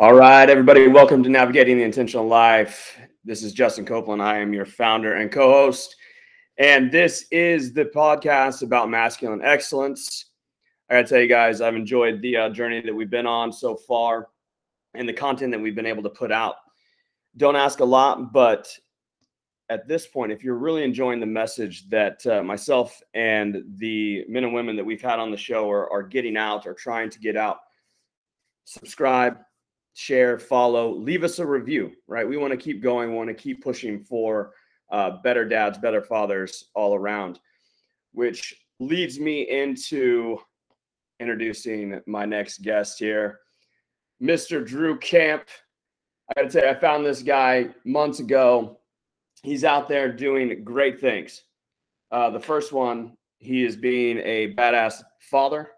All right, everybody, welcome to Navigating the Intentional Life. This is Justin Copeland. I am your founder and co host. And this is the podcast about masculine excellence. I got to tell you guys, I've enjoyed the uh, journey that we've been on so far and the content that we've been able to put out. Don't ask a lot, but at this point, if you're really enjoying the message that uh, myself and the men and women that we've had on the show are, are getting out or trying to get out, subscribe, share, follow, leave us a review, right? We want to keep going, want to keep pushing for uh, better dads, better fathers all around, which leads me into introducing my next guest here, Mr. Drew Camp. I got to tell you, I found this guy months ago he's out there doing great things. Uh, the first one, he is being a badass father.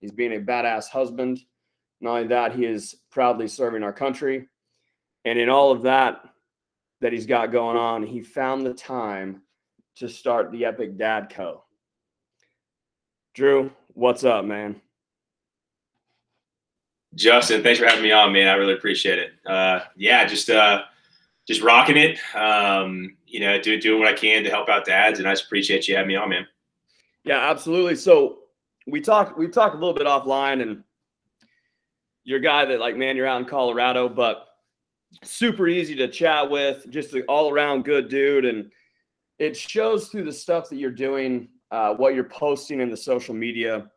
He's being a badass husband. Not only that, he is proudly serving our country. And in all of that that he's got going on, he found the time to start the Epic Dad Co. Drew, what's up, man? Justin, thanks for having me on, man. I really appreciate it. Uh, yeah, just uh, just rocking it. Um, you know, do, doing what I can to help out dads, and I just appreciate you having me on, man. Yeah, absolutely. So we talked we talked a little bit offline, and you're a guy that like, man, you're out in Colorado, but super easy to chat with, just an all around good dude, and it shows through the stuff that you're doing, uh, what you're posting in the social media,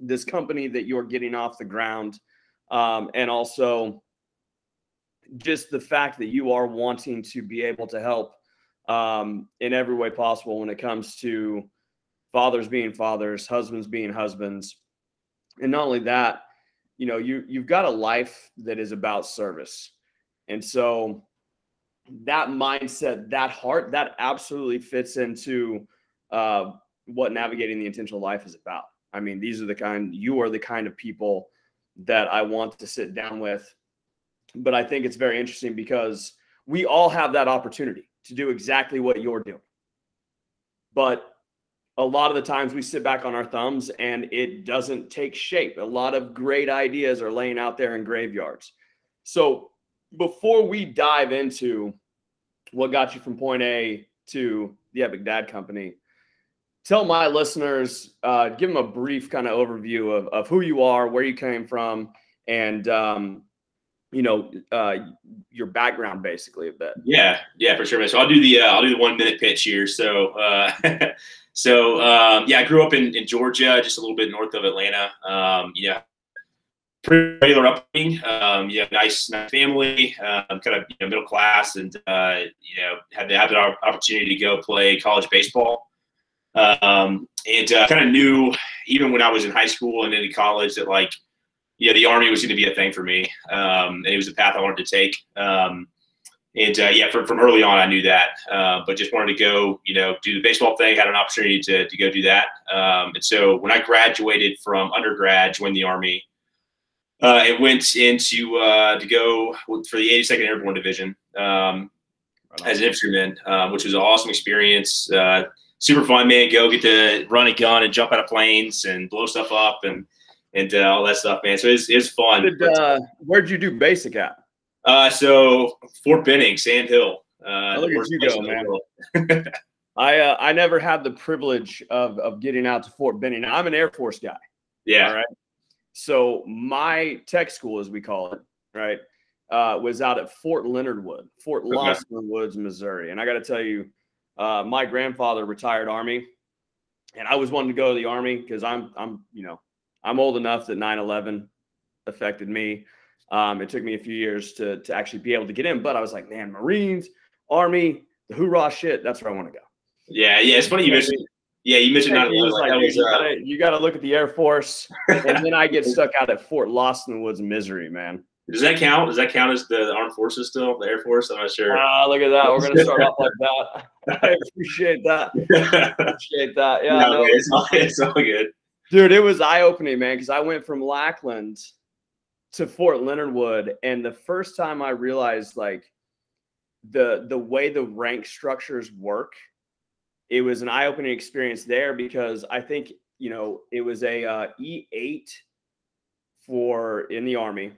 this company that you're getting off the ground, um, and also just the fact that you are wanting to be able to help um, in every way possible when it comes to fathers being fathers, husbands being husbands, and not only that, you know, you you've got a life that is about service, and so that mindset, that heart, that absolutely fits into uh, what navigating the intentional life is about. I mean, these are the kind you are the kind of people that I want to sit down with but I think it's very interesting because we all have that opportunity to do exactly what you're doing. But a lot of the times we sit back on our thumbs and it doesn't take shape. A lot of great ideas are laying out there in graveyards. So before we dive into what got you from point A to the Epic Dad Company, tell my listeners, uh, give them a brief kind of overview of, of who you are, where you came from, and um, you know uh, your background basically a bit. Yeah, yeah, for sure. So I'll do the uh, I'll do the one minute pitch here. So uh, so um, yeah, I grew up in, in Georgia, just a little bit north of Atlanta. Um, yeah, pretty regular upbringing. Um, yeah, nice, nice family, um, kind of you know, middle class, and uh, you know had the, had the opportunity to go play college baseball. Um, and uh, kind of knew even when I was in high school and into college that like yeah, the army was going to be a thing for me, um, and it was the path I wanted to take. Um, and uh, yeah, from, from early on, I knew that, uh, but just wanted to go, you know, do the baseball thing. Had an opportunity to, to go do that. Um, and so when I graduated from undergrad, joined the army, uh, and went into uh, to go for the 82nd Airborne Division um, as an infantryman, uh, which was an awesome experience. Uh, super fun, man. Go get to run a gun and jump out of planes and blow stuff up and and uh, all that stuff, man. So it's it's fun. Did, uh, where'd you do basic at? Uh, so Fort Benning, Sand Hill. Uh, look at you go, man. I uh, I never had the privilege of of getting out to Fort Benning. Now, I'm an Air Force guy. Yeah. All right. So my tech school, as we call it, right, uh, was out at Fort Leonard Wood, Fort okay. Lawson Woods, Missouri. And I got to tell you, uh, my grandfather retired Army, and I was wanting to go to the Army because I'm I'm you know I'm old enough that 9 11 affected me. Um, it took me a few years to, to actually be able to get in, but I was like, man, Marines, Army, the hoorah shit, that's where I want to go. Yeah, yeah. It's funny you mentioned. Yeah, you mentioned 9 11. Like, was, uh... you got to look at the Air Force. and then I get stuck out at Fort Lost in the Woods, Misery, man. Does that count? Does that count as the armed forces still? The Air Force? I'm not sure. Ah, uh, look at that. We're gonna start off like that. I appreciate that. I appreciate that. Yeah, no, no. It's, all, it's all good. Dude, it was eye opening, man, because I went from Lackland to Fort Leonard Wood, and the first time I realized like the the way the rank structures work, it was an eye opening experience there because I think you know it was a uh, E eight for in the army,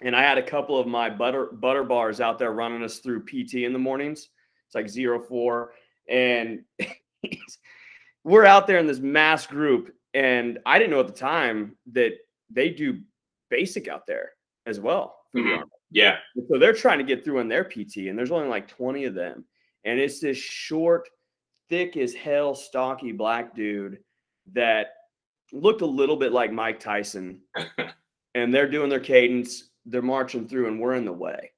and I had a couple of my butter butter bars out there running us through PT in the mornings. It's like zero four, and we're out there in this mass group, and I didn't know at the time that they do basic out there as well. Mm-hmm. Yeah. So they're trying to get through in their PT, and there's only like 20 of them. And it's this short, thick as hell, stocky black dude that looked a little bit like Mike Tyson. and they're doing their cadence, they're marching through, and we're in the way.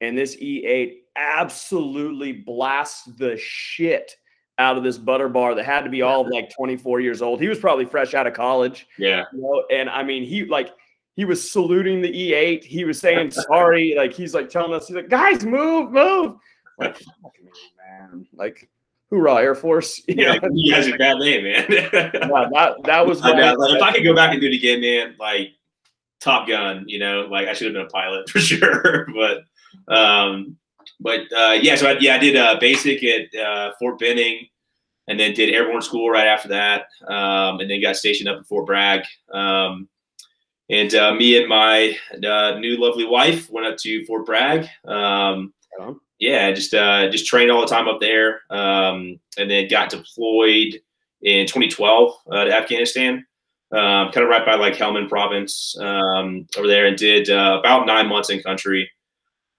And this E8 absolutely blasts the shit out of this butter bar that had to be all like 24 years old. He was probably fresh out of college. Yeah. You know? And I mean, he like he was saluting the E8. He was saying sorry. like he's like telling us, he's like, guys, move, move. Like, man. Like, hoorah, Air Force. You yeah, know? you guys are bad name, man. yeah, that that was my, like, if I could go back and do it again, man, like Top Gun, you know, like I should have been a pilot for sure. but um but uh, yeah, so I, yeah, I did uh, basic at uh, Fort Benning, and then did airborne school right after that, um, and then got stationed up at Fort Bragg. Um, and uh, me and my uh, new lovely wife went up to Fort Bragg. Um, yeah, just uh, just trained all the time up there, um, and then got deployed in 2012 to Afghanistan. Um, kind of right by like Helmand province um, over there, and did about nine months in country.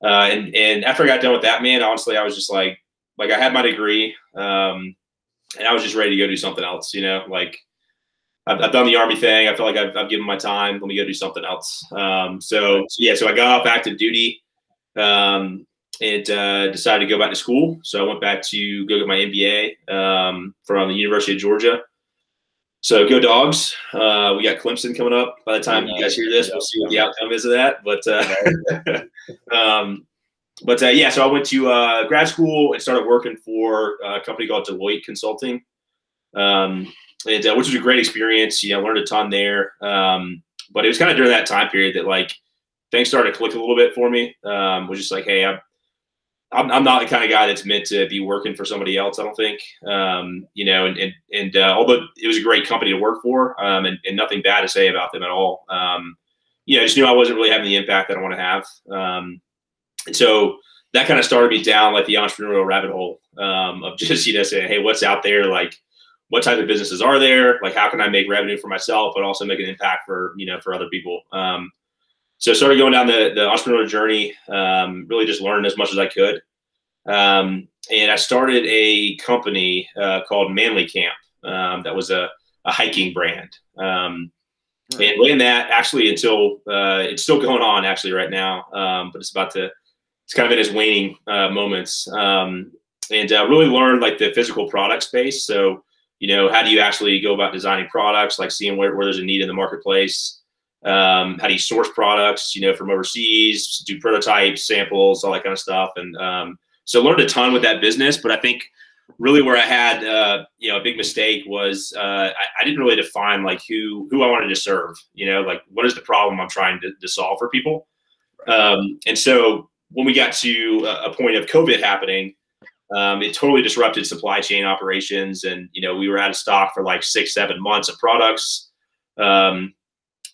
Uh, and and after I got done with that, man, honestly, I was just like, like I had my degree, um, and I was just ready to go do something else. You know, like I've, I've done the army thing. I feel like I've, I've, given my time. Let me go do something else. Um, so, so, yeah, so I got off active duty, um, and uh, decided to go back to school. So I went back to go get my MBA um, from the University of Georgia. So go dogs. Uh, we got Clemson coming up. By the time you guys hear this, we'll see what the outcome is of that. But uh, um, but uh, yeah, so I went to uh, grad school and started working for a company called Deloitte Consulting, um, and, uh, which was a great experience. You know, learned a ton there. Um, but it was kind of during that time period that like things started to click a little bit for me. Um, was just like, hey, I'm I'm, I'm not the kind of guy that's meant to be working for somebody else. I don't think, um, you know, and and, and uh, although it was a great company to work for, um, and, and nothing bad to say about them at all. Um, you know, I just knew I wasn't really having the impact that I want to have. Um, and so that kind of started me down like the entrepreneurial rabbit hole um, of just you know saying, hey, what's out there? Like, what type of businesses are there? Like, how can I make revenue for myself, but also make an impact for you know for other people? Um, so I started going down the, the entrepreneurial journey, um, really just learning as much as I could. Um, and I started a company uh, called Manly Camp. Um, that was a, a hiking brand. Um, and ran that actually until uh, it's still going on actually right now, um, but it's about to, it's kind of in its waning uh, moments. Um, and uh, really learned like the physical product space. So, you know, how do you actually go about designing products, like seeing where, where there's a need in the marketplace? Um, how do you source products, you know, from overseas, do prototypes, samples, all that kind of stuff. And um, so learned a ton with that business. But I think really where I had, uh, you know, a big mistake was uh, I, I, didn't really define like who who I wanted to serve. You know, like what is the problem I'm trying to, to solve for people. Um, and so when we got to a point of COVID happening, um, it totally disrupted supply chain operations, and you know we were out of stock for like six, seven months of products. Um,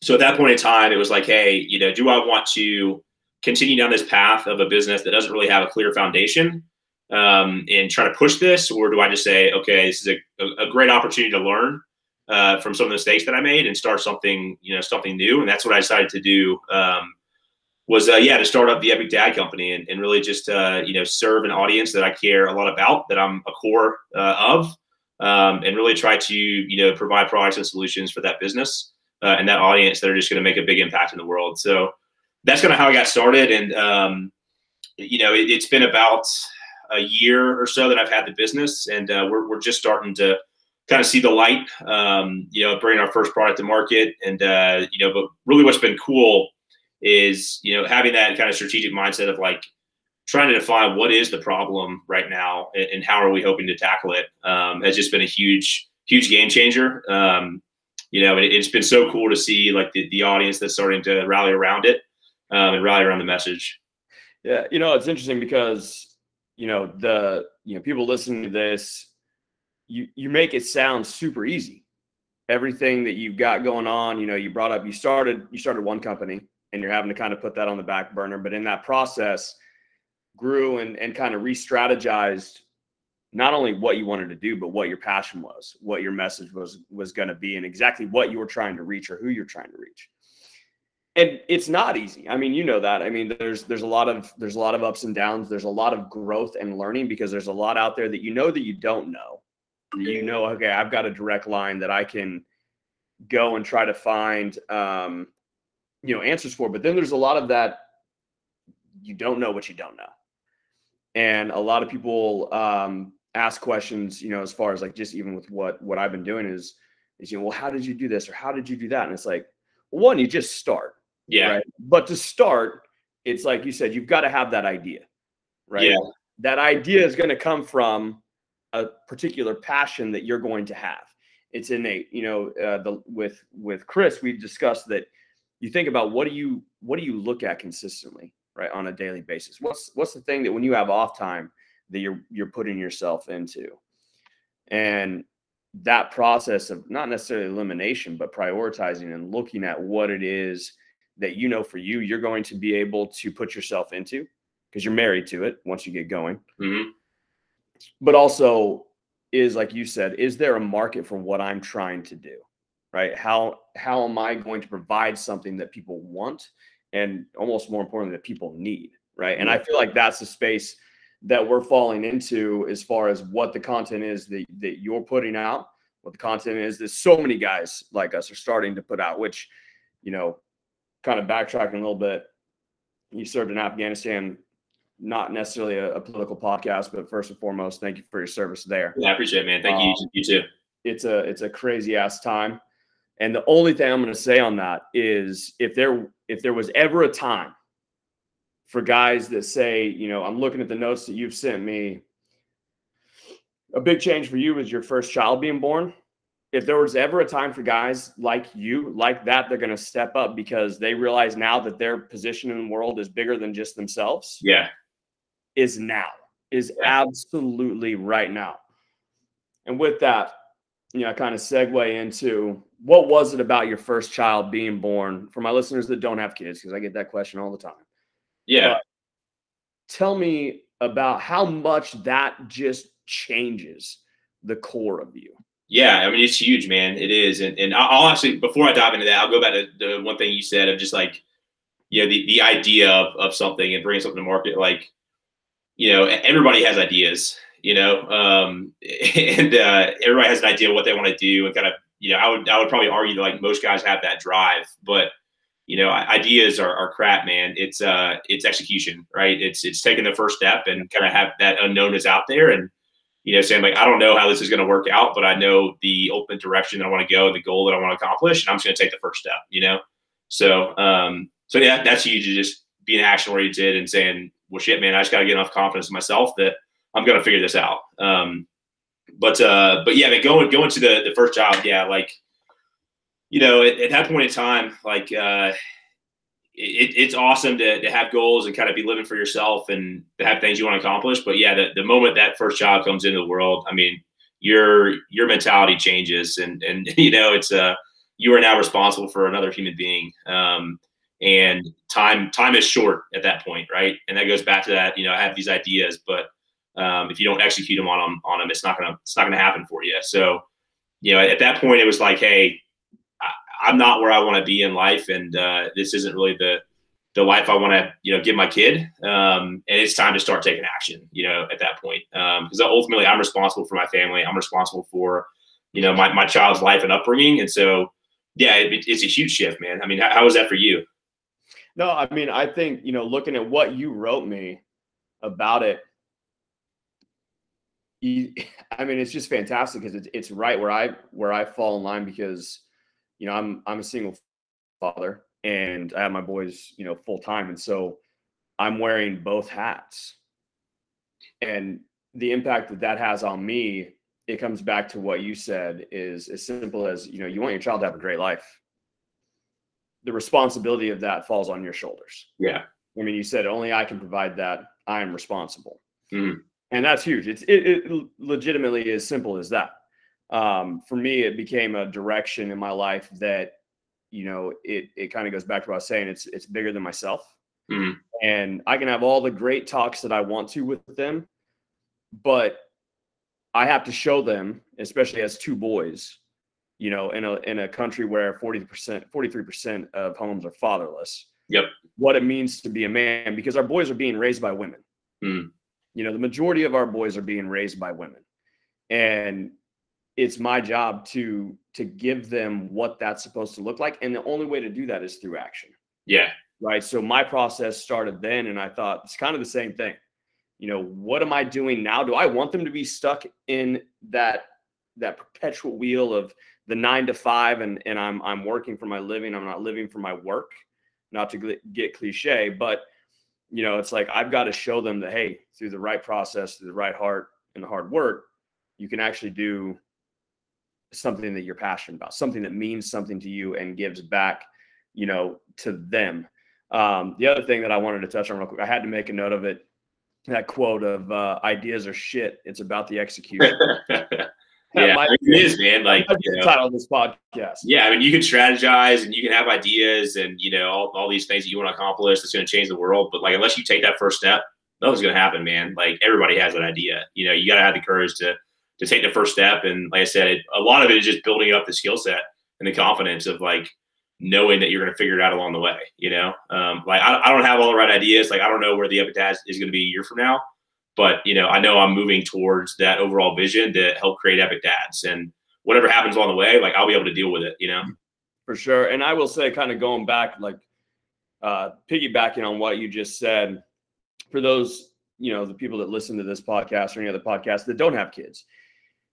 so at that point in time, it was like, hey, you know, do I want to continue down this path of a business that doesn't really have a clear foundation um, and try to push this, or do I just say, okay, this is a, a great opportunity to learn uh, from some of the mistakes that I made and start something, you know, something new? And that's what I decided to do. Um, was uh, yeah to start up the Epic Dad Company and, and really just uh, you know serve an audience that I care a lot about, that I'm a core uh, of, um, and really try to you know provide products and solutions for that business uh, and that audience that are just going to make a big impact in the world. So that's kind of how I got started. And, um, you know, it, has been about a year or so that I've had the business and uh, we're, we're just starting to kind of see the light, um, you know, bringing our first product to market. And, uh, you know, but really what's been cool is, you know, having that kind of strategic mindset of like trying to define what is the problem right now and, and how are we hoping to tackle it um, has just been a huge, huge game changer. Um, you know, it, has been so cool to see like the, the audience that's starting to rally around it um, and rally around the message. Yeah, you know, it's interesting because you know the you know people listening to this, you you make it sound super easy. Everything that you've got going on, you know, you brought up, you started you started one company and you're having to kind of put that on the back burner. But in that process, grew and, and kind of re-strategized not only what you wanted to do, but what your passion was, what your message was was going to be, and exactly what you were trying to reach or who you're trying to reach. And it's not easy. I mean, you know that. I mean, there's there's a lot of there's a lot of ups and downs. There's a lot of growth and learning because there's a lot out there that you know that you don't know. You know, okay, I've got a direct line that I can go and try to find um, you know answers for. But then there's a lot of that you don't know what you don't know and a lot of people um, ask questions you know as far as like just even with what what i've been doing is is you know well how did you do this or how did you do that and it's like well, one you just start yeah right? but to start it's like you said you've got to have that idea right yeah. that idea is going to come from a particular passion that you're going to have it's innate you know uh, the with with chris we discussed that you think about what do you what do you look at consistently right on a daily basis? What's what's the thing that when you have off time that you're you're putting yourself into? And that process of not necessarily elimination but prioritizing and looking at what it is that you know for you you're going to be able to put yourself into because you're married to it once you get going. Mm-hmm. but also is like you said is there a market for what i'm trying to do right? How how am i going to provide something that people want and almost more importantly that people need right? And i feel like that's the space that we're falling into as far as what the content is that, that you're putting out what the content is that so many guys like us are starting to put out which you know kind of backtracking a little bit you served in afghanistan not necessarily a, a, political podcast but first and foremost thank you for your service there. Yeah i appreciate it man. Thank um, you you too. it's a it's a crazy ass time and the only thing I'm going to say on that is if there if there was ever a time for guys that say, you know, I'm looking at the notes that you've sent me, a big change for you was your first child being born. If there was ever a time for guys like you, like that, they're going to step up because they realize now that their position in the world is bigger than just themselves. Yeah. Is now, is absolutely right now. And with that, you know, kind of segue into what was it about your first child being born for my listeners that don't have kids? Because i get that question all the time. Yeah. But tell me about how much that just changes the core of you. Yeah i mean it's huge man. It is and, and i'll actually before i dive into that i'll go back to the one thing you said of just like you know the, the idea of, of something and bringing something to market like you know everybody has ideas you know um, and uh, everybody has an idea what they want to do and kind of you know, I would I would probably argue that like most guys have that drive, but you know, ideas are, are crap, man. It's uh it's execution, right? It's it's taking the first step and kind of have that unknown is out there and you know, saying like, I don't know how this is going to work out, but I know the ultimate direction that I want to go, the goal that I want to accomplish, and I'm just going to take the first step, you know? So, um, so yeah, that's huge to just being action oriented and saying, well, shit, man, I just got to get enough confidence in myself that I'm to figure this out. Um, but uh, but yeah, man, going going to the the first job, yeah, like you know, at, at that point in time, like uh, it, it's awesome to, to have goals and kind of be living for yourself and to have things you want to accomplish. But yeah, the, the moment that first job comes into the world, I mean, your your mentality changes, and and you know, it's uh, you are now responsible for another human being. Um, and time time is short at that point, right? And that goes back to that. You know, I have these ideas, but um, if you don't execute them on them, on them, it's not gonna it's not gonna happen for you. So, you know, at that point, it was like, hey, I, am not where I want to be in life, and uh, this isn't really the the life I want to you know give my kid. Um, and it's time to start taking action. You know, at that point, because um, ultimately, I'm responsible for my family. I'm responsible for you know my my child's life and upbringing, and so yeah, it, it's a huge shift, man. I mean, how, how was that for you? No, I mean, I think you know, looking at what you wrote me about it you, I mean, it's just fantastic because it's it's right where I where I fall in line because, you know, I'm I'm a single father and I have my boys, you know, full time, and so I'm wearing both hats, and the impact that that has on me, it comes back to what you said is as simple as you know, you want your child to have a great life. The responsibility of that falls on your shoulders. Yeah. I mean, you said only I can provide that. I am responsible. Mm and that's huge. It's it, it legitimately as simple as that. Um, for me, it became a direction in my life that you know, it it kind of goes back to what I was saying. It's it's bigger than myself. Mhm. And I can have all the great talks that I want to with them, but I have to show them, especially as two boys, you know, in a in a country where 40%, 43% of homes are fatherless. Yep. What it means to be a man, because our boys are being raised by women. Mm. You know, the majority of our boys are being raised by women. And it's my job to to give them what that's supposed to look like. And the only way to do that is through action Yeah. right? So my process started then, and I thought it's kind of the same thing. You know, what am I doing now? Do I want them to be stuck in that that perpetual wheel of the nine to five, and and I'm I'm working for my living. I'm not living for my work. Not to get cliche, but you know, it's like I've got to show them that hey, through the right process, through the right heart, and the hard work, you can actually do something that you're passionate about, something that means something to you and gives back, you know, to them. Um, the other thing that I wanted to touch on real quick, I had to make a note of it. That quote of uh, "ideas are shit; it's about the execution." yeah, I mean, it is, man. Like, you know, title of this podcast. yeah, I mean, you can strategize and you can have ideas and you know all, all these things that you want to accomplish that's going to change the world. But like, unless you take that first step, nothing's going to happen, man. Like, everybody has an idea. You know, you got to have the courage to to take the first step. And like I said, it, a lot of it is just building up the skill set and the confidence of like knowing that you're going to figure it out along the way. You know, um, like I, I don't have all the right ideas. Like I don't know where the Epic Dads is going to be a year from now, but you know, I know I'm moving towards that overall vision to help create Epic Dads and whatever happens along the way, like I'll be able to deal with it. You know. for sure. And I will say, kind of going back, like uh, piggybacking on what you just said, for those, you know, the people that listen to this podcast or any other podcast that don't have kids,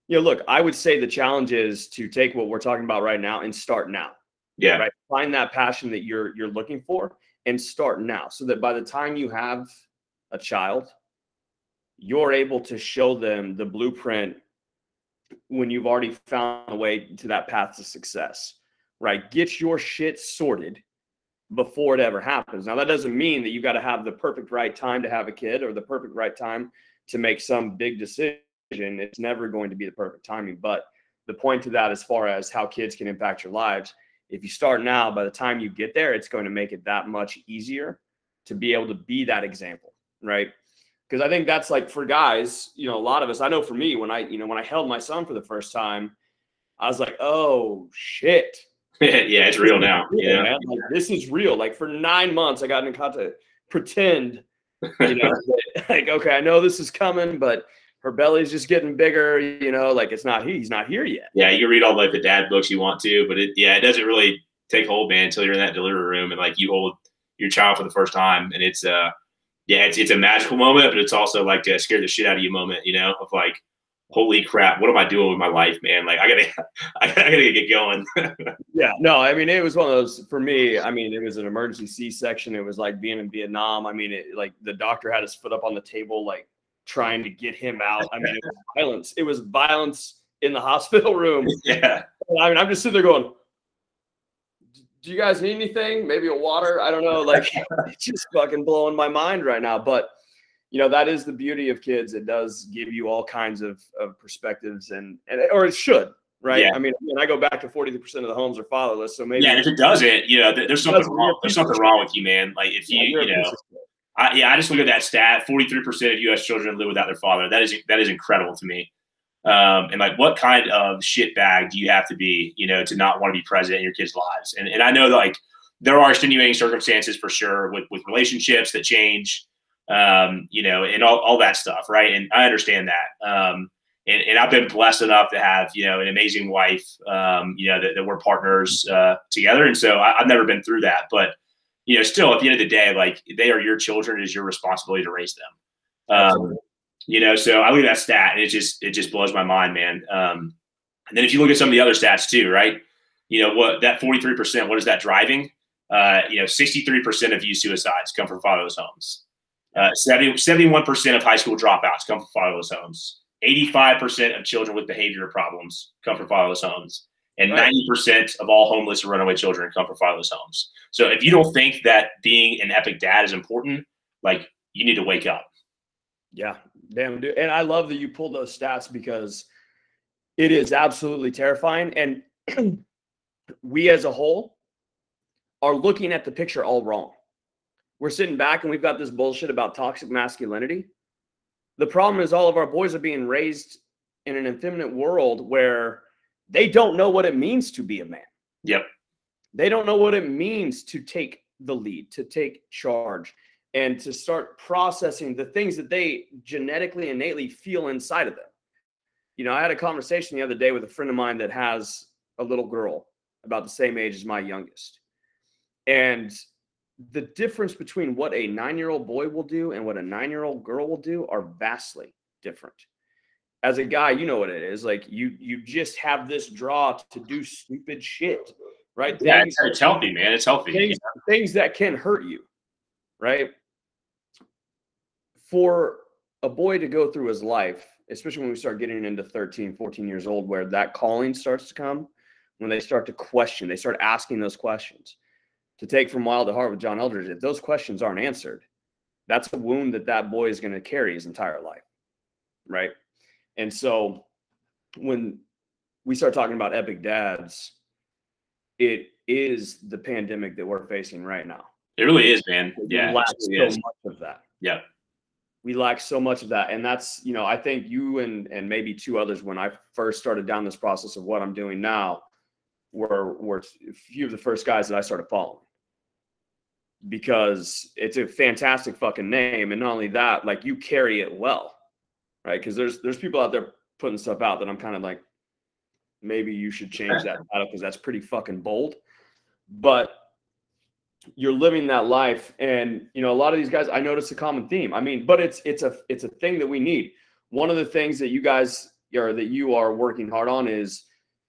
you know, look, I would say the challenge is to take what we're talking about right now and start now. Yeah. Right. Find that passion that you're you're looking for and start now, so that by the time you have a child, you're able to show them the blueprint when you've already found a way to that path to success right? Get your shit sorted before it ever happens. Now, that doesn't mean that you've got to have the perfect right time to have a kid or the perfect right time to make some big decision. It's never going to be the perfect timing. But the point to that, as far as how kids can impact your lives, if you start now, by the time you get there, it's going to make it that much easier to be able to be that example, right? Because I think that's like for guys, you know, a lot of us, I know for me, when I, you know, when I held my son for the first time, I was like, oh shit, yeah, it's real now. real, You know? man. Like, this is real. Like for nine months, I got in contact, pretend, you know, that, like okay, I know this is coming, but her belly's just getting bigger. You know, like it's not he's not here yet. Yeah, you read all like the dad books you want to, but it yeah, it doesn't really take hold, man, until you're in that delivery room and like you hold your child for the first time, and it's uh yeah, it's it's a magical moment, but it's also like a scare the shit out of you moment, you know, of like holy crap, what am I doing with my life, man? Like I gotta I gotta get going. Yeah, no, I mean it was one of those for me. I mean it was an emergency C-section. It was like being in Vietnam. I mean, it like the doctor had his foot up on the table, like trying to get him out. I mean, it was violence. It was violence in the hospital room. yeah. I mean, I'm just sitting there going, "Do you guys need anything? Maybe a water? I don't know." Like, it's just fucking blowing my mind right now. But you know, that is the beauty of kids. It does give you all kinds of, of perspectives, and and or it should, right? Yeah. I mean, when I go back to 40 percent of the homes are fatherless, so maybe Yeah, if it doesn't, you know, there's something wrong. There's something wrong with you, man. Like if you, yeah, you know. I, yeah, I just look at that stat: forty-three percent of U.S. children live without their father. That is that is incredible to me. Um, and like, what kind of shit bag do you have to be, you know, to not want to be present in your kids' lives? And and I know that like there are extenuating circumstances for sure with with relationships that change, um, you know, and all all that stuff, right? And I understand that. Um, and, and I've been blessed enough to have you know an amazing wife, um, you know, that, that we're partners uh, together, and so I, I've never been through that, but you know, still at the end of the day, like they are your children, it is your responsibility to raise them. Um. You know, so I look at that stat and it just it just blows my mind, man. Um, and then if you look at some of the other stats too, right? You know what that forty three percent, what is that driving? Uh, you know, sixty three percent of youth suicides come from fatherless homes. Uh, 71 percent of high school dropouts come from fatherless homes. Eighty five percent of children with behavior problems come from fatherless homes and 90% of all homeless or runaway children come from fatherless homes. So if you don't think that being an epic dad is important, like you need to wake up. Yeah, damn dude. And I love that you pulled those stats because it is absolutely terrifying. And we as a whole are looking at the picture all wrong. We're sitting back and we've got this bullshit about toxic masculinity. The problem is all of our boys are being raised in an effeminate world where they don't know what it means to be a man. Yep. They don't know what it means to take the lead, to take charge, and to start processing the things that they genetically innately feel inside of them. You know, I had a conversation the other day with a friend of mine that has a little girl about the same age as my youngest. And the difference between what a nine year old boy will do and what a nine year old girl will do are vastly different. As a guy, you know what it is. Like you, you just have this draw to do stupid shit, right? Yeah, things, it's, healthy, man. It's healthy. Things, things that can hurt you, right? For a boy to go through his life, especially when we start getting into 13, 14 years old, where that calling starts to come, when they start to question, they start asking those questions to take from Wild at Heart with John Eldredge, if those questions aren't answered, that's a wound that that boy is going to carry his entire life. Right. And so when we start talking about epic dads, it is the pandemic that we're facing right now. It really is, man. Yeah. Lack so is. much of that. Yeah. We lack so much of that. And that's, you know, I think you and and maybe two others when I first started down this process of what I'm doing now were were a few of the first guys that I started following because it's a fantastic fucking name. And not only that, like you carry it well, right? Because there's there's people out there putting stuff out that I'm kind of like, maybe you should change that title because that's pretty fucking bold. But you're living that life, and you know a lot of these guys. I notice a common theme. I mean, but it's it's a it's a thing that we need. One of the things that you guys or that you are working hard on is,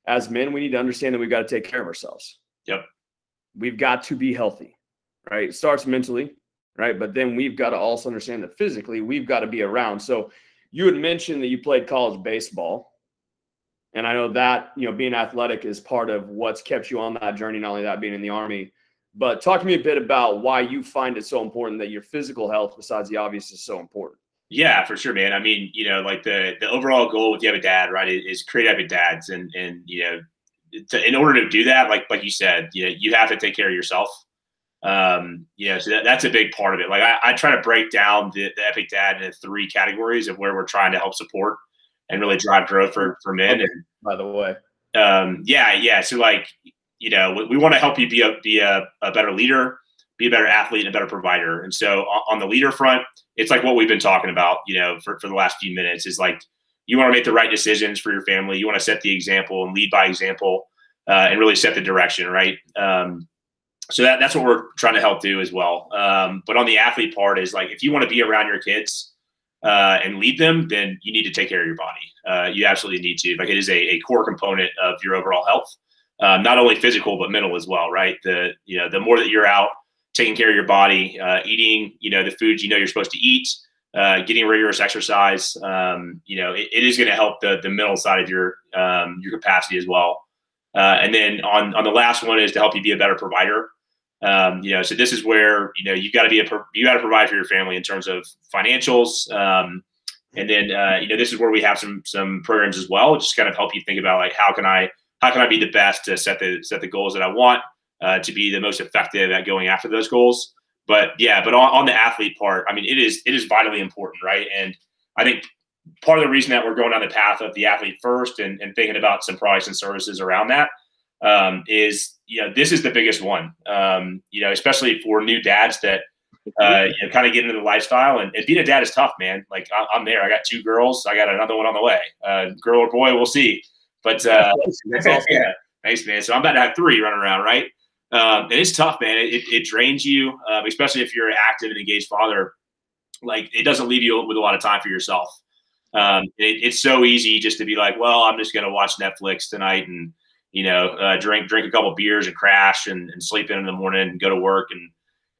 as men, we need to understand that we've got to take care of ourselves. Yep. We've got to be healthy right? It starts mentally, right? But then we've got to also understand that physically we've got to be around. So you had mentioned that you played college baseball. And I know that, you know, being athletic is part of what's kept you on that journey, not only that being in the army. But talk to me a bit about why you find it so important that your physical health, besides the obvious, is so important. Yeah, for sure, man. I mean, you know, like the the overall goal with Epic Dad, right, is create epic dads, and and you know, to, in order to do that, like like you said, you know, you have to take care of yourself. Um, you know, so that, that's a big part of it. Like I, I try to break down the, the Epic Dad into three categories of where we're trying to help support and really drive growth for, for men. Okay, and, by the way, um, yeah, yeah. So like, you know, we, we want to help you be a, be a, a better leader, be a better athlete and a better provider. And so on, on the leader front, it's like what we've been talking about, you know, for, for the last few minutes is like, you want to make the right decisions for your family. You want to set the example and lead by example, uh, and really set the direction, right? Um, so that, that's what we're trying to help do as well. Um, but on the athlete part is like, if you want to be around your kids uh, and lead them, then you need to take care of your body. Uh, you absolutely need to. Like it is a, a core component of your overall health, um, not only physical but mental as well. Right. The you know the more that you're out taking care of your body, uh, eating you know the foods you know you're supposed to eat, uh, getting rigorous exercise. Um, you know it, it is going to help the the mental side of your um, your capacity as well. Uh, and then on on the last one is to help you be a better provider. Um, you know, so this is where you know you've got to be a you got to provide for your family in terms of financials. Um, and then uh, you know this is where we have some some programs as well, just kind of help you think about like how can I how can I be the best to set the set the goals that I want uh, to be the most effective at going after those goals. But yeah, but on, on the athlete part, I mean, it is it is vitally important, right? And I think part of the reason that we're going down the path of the athlete first and, and thinking about some products and services around that um, is you know this is the biggest one. Um, you know, especially for new dads that uh, you know, kind of get into the lifestyle and, and, being a dad is tough, man. Like I, am there. I got two girls. I got another one on the way. Uh, girl or boy, we'll see. But uh, that's awesome. yeah, thanks, man. So I'm about to have three running around, right? Um, and it's tough, man. It, it drains you, uh, especially if you're an active and engaged father. Like it doesn't leave you with a lot of time for yourself. Um, it, it's so easy just to be like, well, I'm just going to watch Netflix tonight and you know, uh, drink drink a couple beers and crash and, and sleep in in the morning and go to work and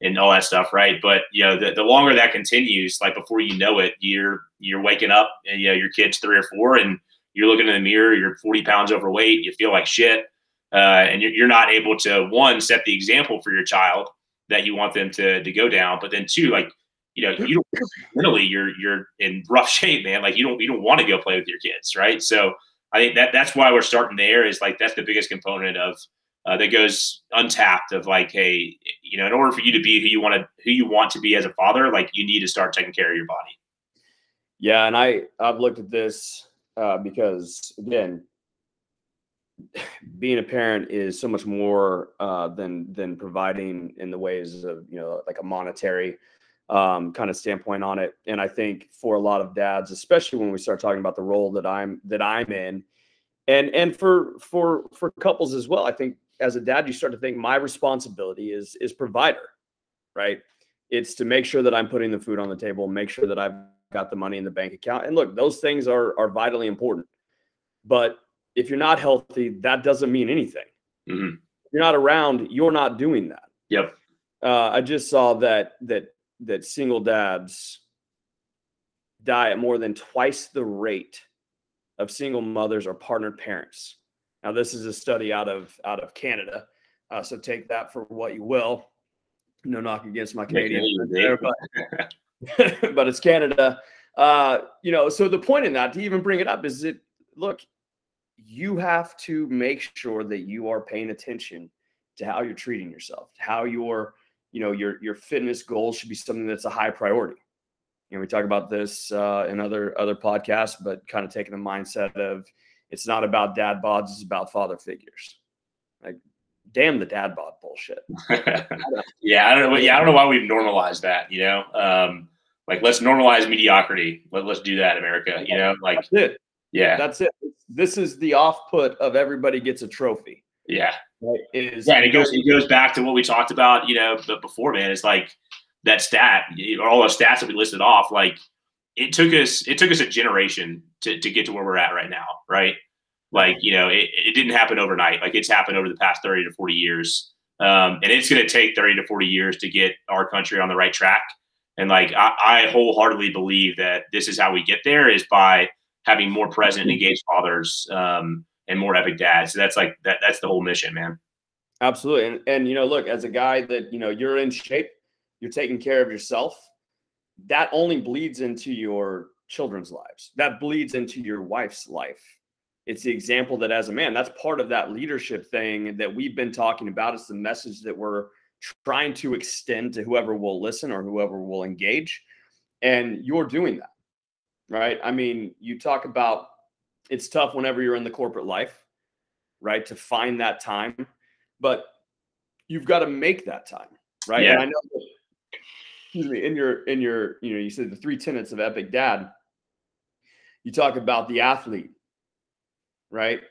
and all that stuff, right? But you know, the, the longer that continues, like before you know it, you're you're waking up and you know your kid's three or four and you're looking in the mirror, you're 40 pounds overweight, you feel like shit, uh, and you're, you're not able to one set the example for your child that you want them to to go down, but then two, like you know, you don't mentally you're you're in rough shape, man. Like you don't you don't want to go play with your kids, right? So I think that that's why we're starting there is like that's the biggest component of uh, that goes untapped of like, hey, you know, in order for you to be who you want to who you want to be as a father, like you need to start taking care of your body. Yeah, and I I've looked at this uh, because again, being a parent is so much more uh, than than providing in the ways of you know like a monetary um, kind of standpoint on it. And I think for a lot of dads, especially when we start talking about the role that I'm that I'm in, and and for for for couples as well, I think as a dad, you start to think my responsibility is is provider, right? It's to make sure that I'm putting the food on the table, make sure that I've got the money in the bank account. And look, those things are are vitally important. But if you're not healthy, that doesn't mean anything. Mm-hmm. If you're not around, you're not doing that. Yep. Uh, I just saw that that that single dads die at more than twice the rate of single mothers or partnered parents. Now, this is a study out of out of Canada, uh, so take that for what you will. No knock against my Canadian there, but but it's Canada. Uh, you know, so the point in that to even bring it up is that look, you have to make sure that you are paying attention to how you're treating yourself, how your you know your your fitness goals should be something that's a high priority. You know, we talk about this uh, in other other podcasts, but kind of taking the mindset of it's not about dad bods, it's about father figures. Like, damn the dad bod bullshit. yeah, I don't know. Yeah, I don't know why we've normalized that. You know, um, like let's normalize mediocrity. Let, let's do that, America. You know, like that's it. Yeah, that's it. This is the off put of everybody gets a trophy. Yeah, right? Is yeah, and it goes it goes back to what we talked about. You know, but before man, it's like that stat, all those stats that we listed off. Like it took us it took us a generation to, to get to where we're at right now, right? Like, you know, it, it didn't happen overnight. Like it's happened over the past 30 to 40 years. Um, and it's going to take 30 to 40 years to get our country on the right track. And like, I, I wholeheartedly believe that this is how we get there is by having more present and engaged fathers um, and more epic dads. So that's like, that, that's the whole mission, man. Absolutely. And, and, you know, look, as a guy that, you know, you're in shape, you're taking care of yourself that only bleeds into your children's lives. That bleeds into your wife's life. It's the example that as a man, that's part of that leadership thing that we've been talking about. It's the message that we're trying to extend to whoever will listen or whoever will engage. And you're doing that, right? I mean, you talk about it's tough whenever you're in the corporate life, right? To find that time, but you've got to make that time, right? Yeah. And I know that excuse me, in your in your, you know, you said the three tenets of Epic Dad. You talk about the athlete, right?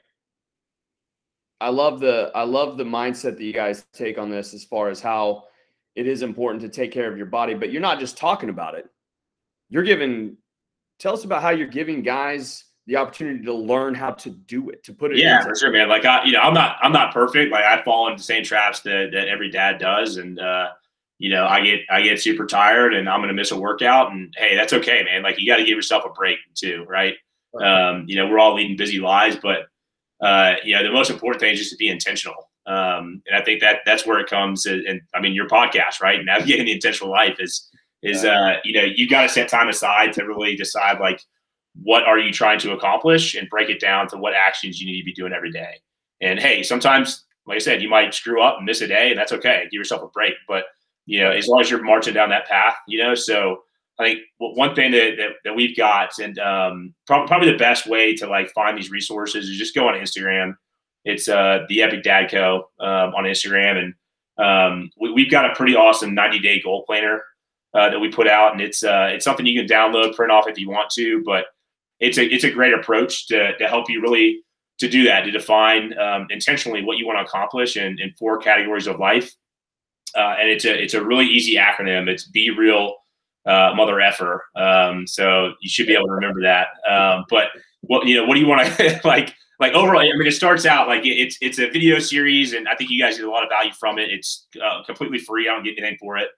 I love the I love the mindset that you guys take on this as far as how it is important to take care of your body, but you're not just talking about it. You're giving tell us about how you're giving guys the opportunity to learn how to do it, to put it. In. Yeah, for sure, man. Like I, you know, I'm not, I'm not perfect. Like I fall into the same traps that, that every dad does. And, uh, you know, I get I get super tired and I'm gonna miss a workout, and hey, that's okay, man. Like you got to give yourself a break too, right? Um, you know, we're all leading busy lives, but uh, you know, the most important thing is just to be intentional. Um, and I think that that's where it comes. And, and I mean, your podcast, right? Navigating the intentional life is is uh, you know, you got to set time aside to really decide like what are you trying to accomplish and break it down to what actions you need to be doing every day. And hey, sometimes, like I said, you might screw up and miss a day, and that's okay. Give yourself a break, but you know, as long as you're marching down that path, you know. So I think one thing that, that, that we've got, and um, probably, probably the best way to like find these resources is just go on Instagram. It's uh, the Epic Dad Co. Um, on Instagram, and um, we, have got a pretty awesome 90 day goal planner uh, that we put out, and it's uh, it's something you can download, print off if you want to, but it's a it's a great approach to to help you really to do that, to define um, intentionally what you want to accomplish in, in four categories of life uh, and it's a it's a really easy acronym. It's Be Real uh, Mother Effer. Um, so you should be able to remember that. Um, but what you know, what do you want to like? Like overall, I mean, it starts out like it's it's a video series, and I think you guys get a lot of value from it. It's uh, completely free. I don't get anything for it,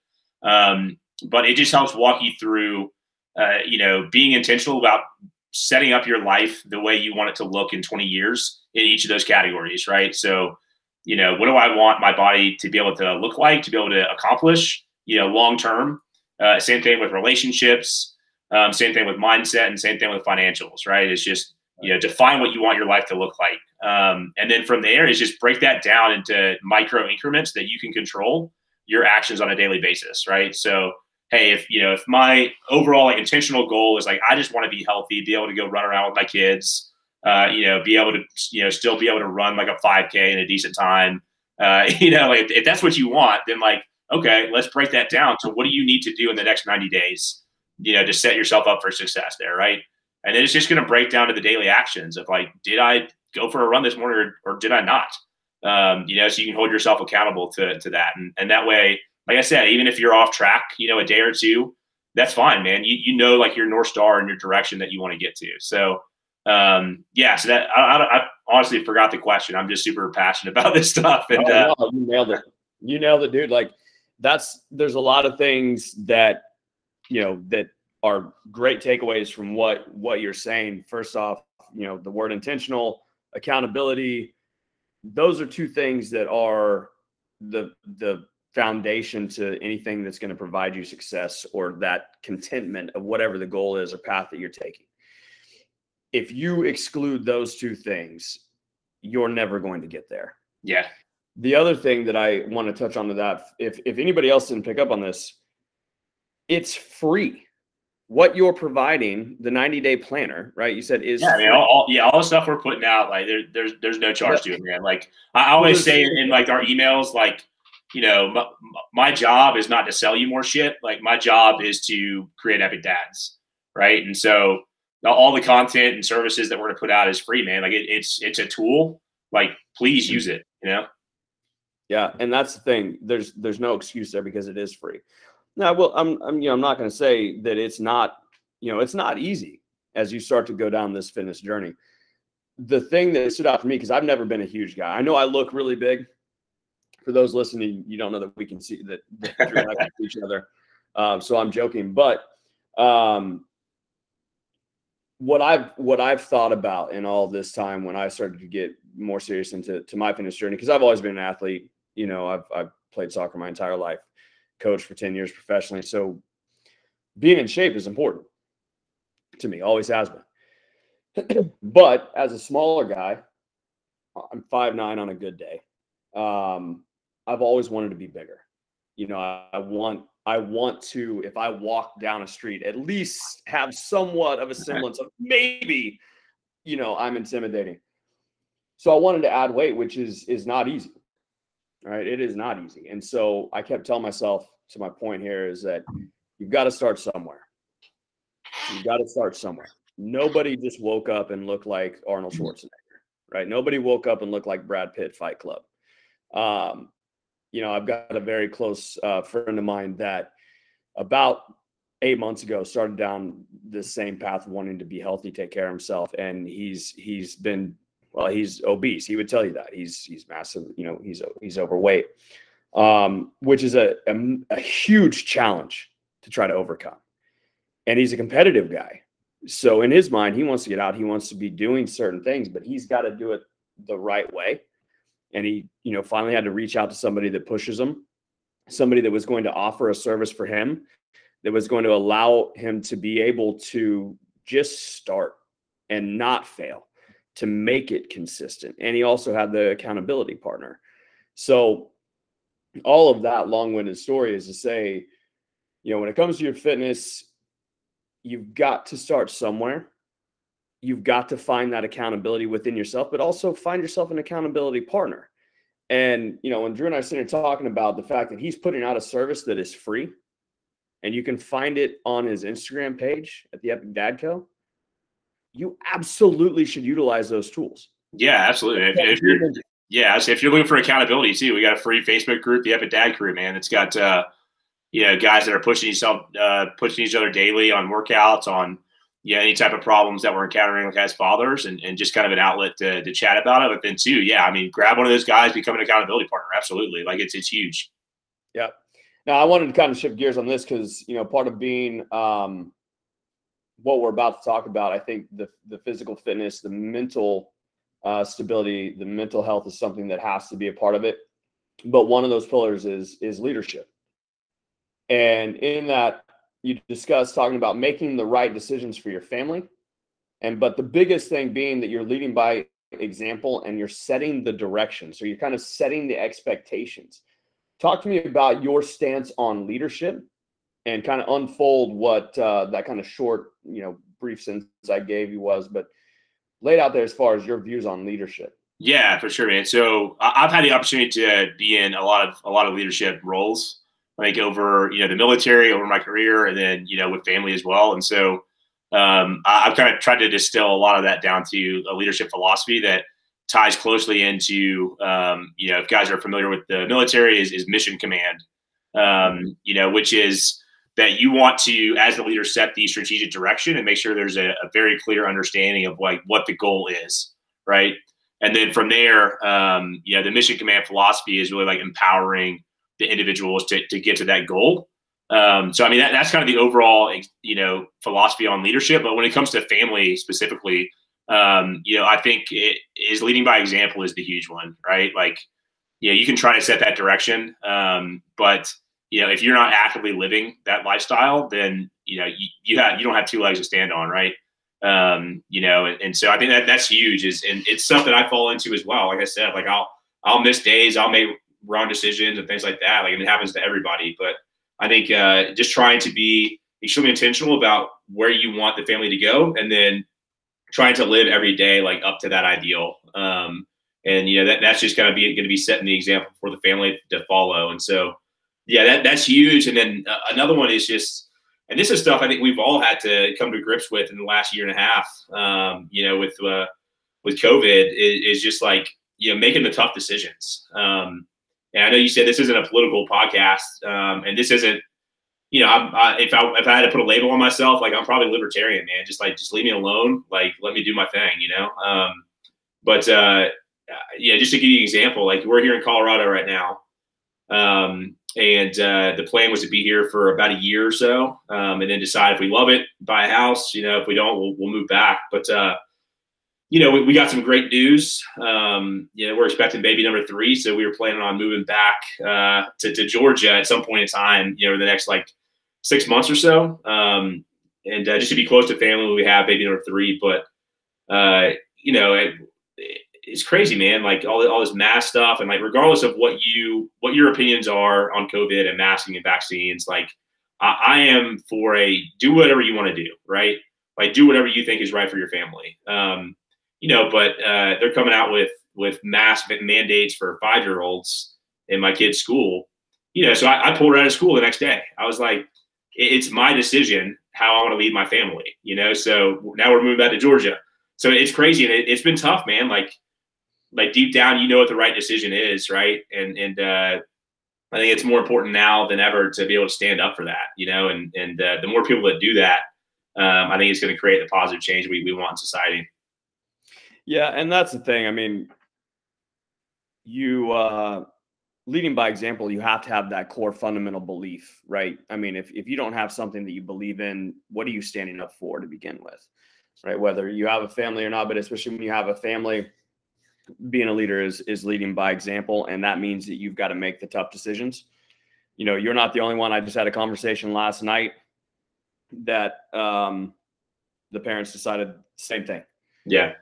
um, but it just helps walk you through, uh, you know, being intentional about setting up your life the way you want it to look in 20 years in each of those categories, right? So you know, what do I want my body to be able to look like, to be able to accomplish, you know, long term. Uh, same thing with relationships. Um, same thing with mindset, and same thing with financials. Right? It's just you know, define what you want your life to look like. Um, and then from there is just break that down into micro increments that you can control your actions on a daily basis, right? So, hey, if you know, if my overall like, intentional goal is like I just want to be healthy, be able to go run around with my kids, uh, you know, be able to, you know, still be able to run like a 5K in a decent time. Uh, you know, if, if that's what you want, then like, okay, let's break that down to what do you need to do in the next 90 days, you know, to set yourself up for success there, right? And then it's just going to break down to the daily actions of like, did I go for a run this morning or, or did I not? Um, you know, so you can hold yourself accountable to, to that. And, and that way, like I said, even if you're off track, you know, a day or two, that's fine, man. You, you know, like your North Star and your direction that you want to get to. So, um, yeah, so that I, I, I, honestly forgot the question. I'm just super passionate about this stuff. And oh, no, you nailed it. You nailed it, dude. Like that's, there's a lot of things that, you know, that are great takeaways from what what you're saying. First off, you know, the word intentional, accountability, those are two things that are the the foundation to anything that's going to provide you success or that contentment of whatever the goal is or path that you're taking. If you exclude those two things, you're never going to get there. Yeah. The other thing that I want to touch on to that, if if anybody else didn't pick up on this, it's free what you're providing, the 90 day planner, right? You said is yeah, I mean, all, all, yeah, all the stuff we're putting out, like there, there's there's no charge to it, man. Like I always say in, in like our emails, like you know, my, my, job is not to sell you more shit. Like my job is to create epic dads, right? And so all the content and services that we're gonna put out is free, man. Like it, it's it's a tool. Like please use it, you know. Yeah, and that's the thing. There's there's no excuse there because it is free. Now, well, I'm, I'm, you know, I'm not going to say that it's not, you know, it's not easy as you start to go down this fitness journey. The thing that stood out for me, because I've never been a huge guy. I know I look really big. For those listening, you don't know that we can see that, that Drew and I can see each other. Um, so I'm joking, but um, what I've what I've thought about in all this time when I started to get more serious into to my fitness journey, because I've always been an athlete. You know, I've I've played soccer my entire life coached for 10 years professionally. So being in shape is important to me, always has been. but as a smaller guy, I'm five nine on a good day. Um, I've always wanted to be bigger. You know, I, I want I want to, if I walk down a street, at least have somewhat of a semblance of maybe, you know, I'm intimidating. So I wanted to add weight, which is is not easy. Right, It is not easy. And so I kept telling myself, to my point here, is that you've got to start somewhere. You've got to start somewhere. Nobody just woke up and looked like Arnold Schwarzenegger, right? Nobody woke up and looked like Brad Pitt Fight Club. Um, you know, I've got a very close uh, friend of mine that about eight months ago started down the same path, wanting to be healthy, take care of himself, and he's he's been well, he's obese. He would tell you that he's he's massive. You know, he's he's overweight, um, which is a, a, a huge challenge to try to overcome. And he's a competitive guy, so in his mind, he wants to get out. He wants to be doing certain things, but he's got to do it the right way. And he, you know, finally had to reach out to somebody that pushes him, somebody that was going to offer a service for him, that was going to allow him to be able to just start and not fail to make it consistent. And he also had the accountability partner. So, all of that long winded story is to say, you know, when it comes to your fitness, you've got to start somewhere. You've got to find that accountability within yourself, but also find yourself an accountability partner. And, you know, when Drew and I are sitting talking about the fact that he's putting out a service that is free and you can find it on his Instagram page at the Epic Dad Co you absolutely should utilize those tools. Yeah, absolutely. If, if you're, yeah, if you're looking for accountability too, we got a free Facebook group, the Epic Dad Crew, man. It's got uh, you know guys that are pushing each other, uh, pushing each other daily on workouts, on yeah, any type of problems that we're encountering like as fathers, and, and just kind of an outlet to, to chat about it. But then too, yeah, I mean, grab one of those guys, become an accountability partner. Absolutely, like it's it's huge. Yeah. Now I wanted to kind of shift gears on this because you know part of being um, what we're about to talk about, I think the the physical fitness, the mental uh, stability, the mental health is something that has to be a part of it. But one of those pillars is is leadership. And in that, you discuss talking about making the right decisions for your family And but the biggest thing being that you're leading by example and you're setting the direction. So you're kind of setting the expectations. Talk to me about your stance on leadership and kind of unfold what uh, that kind of short, you know, brief sentence I gave you was, but laid out there as far as your views on leadership. Yeah, for sure, man. So I've had the opportunity to be in a lot of a lot of leadership roles, like over you know the military, over my career, and then you know with family as well. And so um, I've kind of tried to distill a lot of that down to a leadership philosophy that ties closely into um, you know if guys are familiar with the military is, is mission command, um, you know which is that you want to as the leader set the strategic direction and make sure there's a, a very clear understanding of like what the goal is, right? and then from there, um, you know, the mission command philosophy is really like empowering the individuals to, to get to that goal. Um, so, I mean, that, that's kind of the overall, you know, philosophy on leadership. But when it comes to family specifically, um, you know, I think it is leading by example is the huge one, right? Like, you know, you can try to set that direction, um, but you know, if you're not actively living that lifestyle, then you know, you, you have you don't have two legs to stand on, right? Um, you know, and, and, so I think that that's huge. Is and it's something I fall into as well. Like I said, like I'll I'll miss days, I'll make wrong decisions and things like that. Like it happens to everybody. But I think uh, just trying to be extremely intentional about where you want the family to go, and then trying to live every day like up to that ideal. Um, and you know that that's just going to be going to be setting the example for the family to follow. And so, yeah, that that's huge. And then uh, another one is just and this is stuff I think we've all had to come to grips with in the last year and a half. Um, you know, with uh, with COVID, is, is, just like you know making the tough decisions. Um, and I know you said this isn't a political podcast, um, and this isn't. You know, I'm, I, if I if I had to put a label on myself, like I'm probably libertarian, man. Just like just leave me alone, like let me do my thing, you know. Um, but uh, yeah, just to give you an example, like we're here in Colorado right now. Um, and uh, the plan was to be here for about a year or so, um, and then decide if we love it, buy a house. You know, if we don't, we'll, we'll move back. But uh, you know, we, we, got some great news. Um, you know, we're expecting baby number three, so we were planning on moving back uh, to, to Georgia at some point in time. You know, the next like six months or so, um, and uh, just to be close to family, we have baby number three. But uh, you know, it, it's crazy, man. Like all, all this mask stuff, and like regardless of what you what your opinions are on COVID and masking and vaccines, like I, I am for a do whatever you want to do, right? Like do whatever you think is right for your family. Um, you know, but uh, they're coming out with with mask mandates for five year olds in my kid's school. You know, so I, I pulled out of school the next day. I was like, it's my decision how I want to lead my family. You know, so now we're moving back to Georgia. So it's crazy and it, has been tough, man. Like like deep down, you know what the right decision is, right? And and uh, I think it's more important now than ever to be able to stand up for that, you know. And and uh, the more people that do that, um, I think it's going to create the positive change we we want in society. Yeah, and that's the thing. I mean, you uh, leading by example, you have to have that core fundamental belief, right? I mean, if if you don't have something that you believe in, what are you standing up for to begin with, right? Whether you have a family or not, but especially when you have a family being a leader is is leading by example, and that means that you've got to make the tough decisions. You know, you're not the only one. I just had a conversation last night that um, the parents decided same thing. Yeah,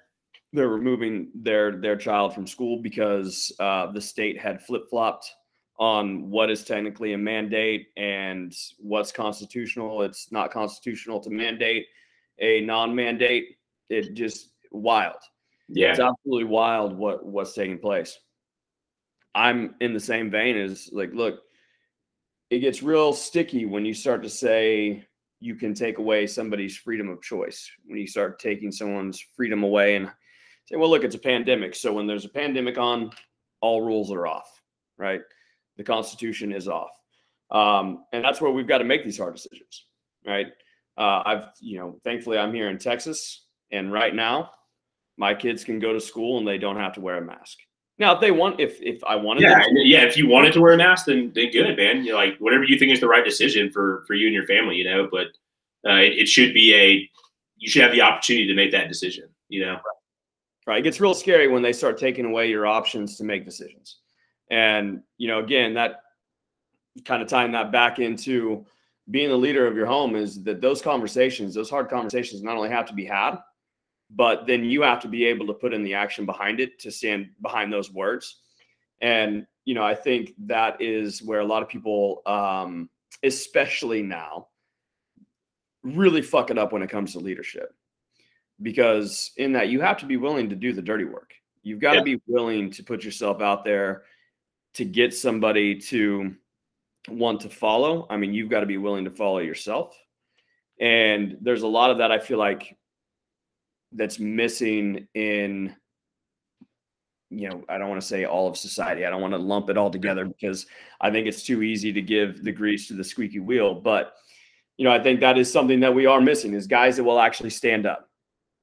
they're removing their their child from school because uh, the state had flip flopped on what is technically a mandate and what's constitutional. It's not constitutional to mandate a non-mandate. It just wild. Yeah. It's absolutely wild what what's taking place. I'm in the same vein as like, look, it gets real sticky when you start to say you can take away somebody's freedom of choice. When you start taking someone's freedom away and say, well, look, it's a pandemic. So when there's a pandemic on, all rules are off, right? The Constitution is off. Um, and that's where we've got to make these hard decisions, right? Uh, I've, you know, thankfully I'm here in Texas, and right now my kids can go to school and they don't have to wear a mask. Now, if they want, if if I wanted, yeah, to, yeah, if you wanted to wear a mask, then then good, man. You like whatever you think is the right decision for for you and your family, you know. But uh, it, it should be a you should have the opportunity to make that decision, you know. Right. It gets real scary when they start taking away your options to make decisions, and you know, again, that kind of tying that back into being the leader of your home is that those conversations, those hard conversations, not only have to be had, but then you have to be able to put in the action behind it to stand behind those words. And, you know, I think that is where a lot of people, um, especially now, really fuck it up when it comes to leadership. Because in that, you have to be willing to do the dirty work. You've got yeah. to be willing to put yourself out there to get somebody to want to follow. I mean, you've got to be willing to follow yourself. And there's a lot of that I feel like that's missing in you know, I don't want to say all of society. I don't want to lump it all together because I think it's too easy to give the mm-hmm. grease to the squeaky wheel. But, you know, I think that is something that we are missing is guys that will actually stand up,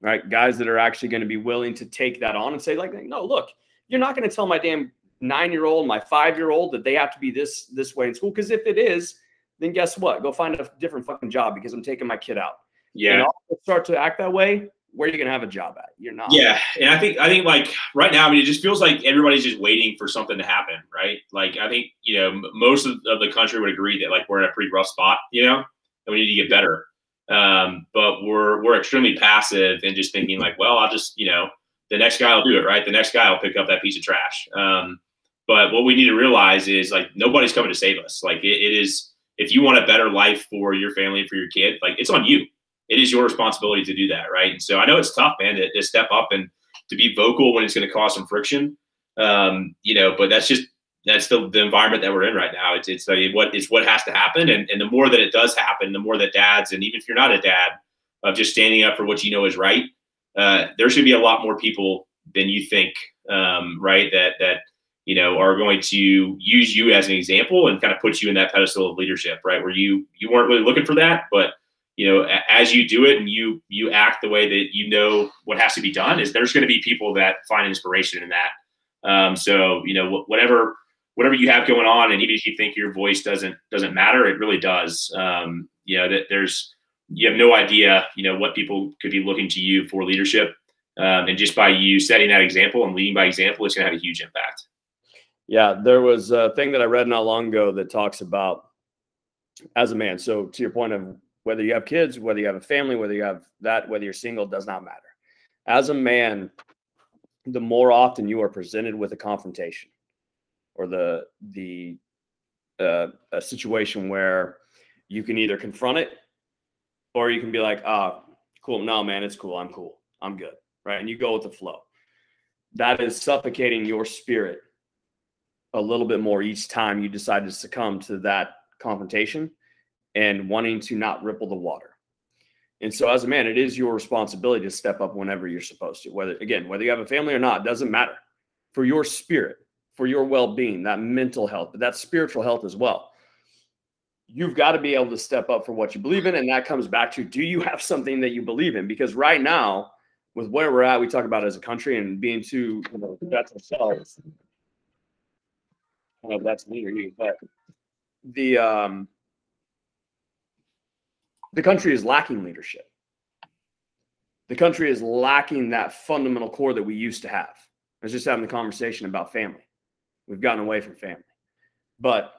right? Guys that are actually going to be willing to take that on and say, like, no, look, you're not going to tell my damn nine year old, my five year old that they have to be this this way in school. Because if it is, then guess what? Go find a different fucking job because I'm taking my kid out. Yeah. And start to act that way. Where are you gonna have a job at? You're not. Yeah, and I think I think like right now, I mean, it just feels like everybody's just waiting for something to happen, right? Like I think you know most of, of the country would agree that like we're in a pretty rough spot, you know, and we need to get better. Um, but we're we're extremely passive and just thinking like, well, I'll just you know the next guy will do it, right? The next guy will pick up that piece of trash. Um, but what we need to realize is like nobody's coming to save us. Like it, it is, if you want a better life for your family and for your kid, like it's on you. It is your responsibility to do that, right? And so I know it's tough, man, to, to step up and to be vocal when it's going to cause some friction. Um, you know, but that's just that's the, the environment that we're in right now. It's it's what it's what has to happen, and and the more that it does happen, the more that dads and even if you're not a dad, of just standing up for what you know is right, uh, there should be a lot more people than you think, um, right? That that you know, are going to use you as an example and kind of put you in that pedestal of leadership, right? Where you you weren't really looking for that, but you know, as you do it and you you act the way that you know what has to be done, is there's going to be people that find inspiration in that. Um, so you know, whatever whatever you have going on, and even if you think your voice doesn't doesn't matter, it really does. Um, you know, that there's you have no idea, you know, what people could be looking to you for leadership. Um, and just by you setting that example and leading by example, it's going to have a huge impact. Yeah, there was a thing that I read not long ago that talks about as a man. So to your point of whether you have kids, whether you have a family, whether you have that, whether you're single, does not matter. As a man, the more often you are presented with a confrontation or the the uh, a situation where you can either confront it or you can be like, ah, oh, cool, no, man, it's cool, I'm cool, I'm good, right? And you go with the flow. That is suffocating your spirit a little bit more each time you decide to succumb to that confrontation and wanting to not ripple the water. And so as a man, it is your responsibility to step up whenever you're supposed to. Whether again, whether you have a family or not, doesn't matter. For your spirit, for your well-being, that mental health, but that spiritual health as well. You've got to be able to step up for what you believe in. And that comes back to do you have something that you believe in? Because right now, with where we're at, we talk about as a country and being too, you know, that's ourselves I don't know if that's me or you, but the um, the country is lacking leadership. The country is lacking that fundamental core that we used to have. I was just having the conversation about family. We've gotten away from family, but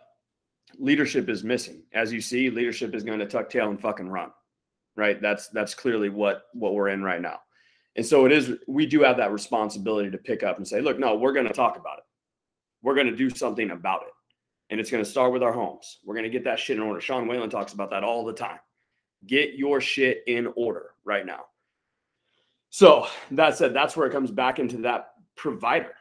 leadership is missing. As you see, leadership is going to tuck tail and fucking run. Right? That's that's clearly what what we're in right now. And so it is. We do have that responsibility to pick up and say, look, no, we're going to talk about it we're going to do something about it. And it's going to start with our homes. We're going to get that shit in order. Sean Whalen talks about that all the time. Get your shit in order right now. So that said, that's where it comes back into that provider,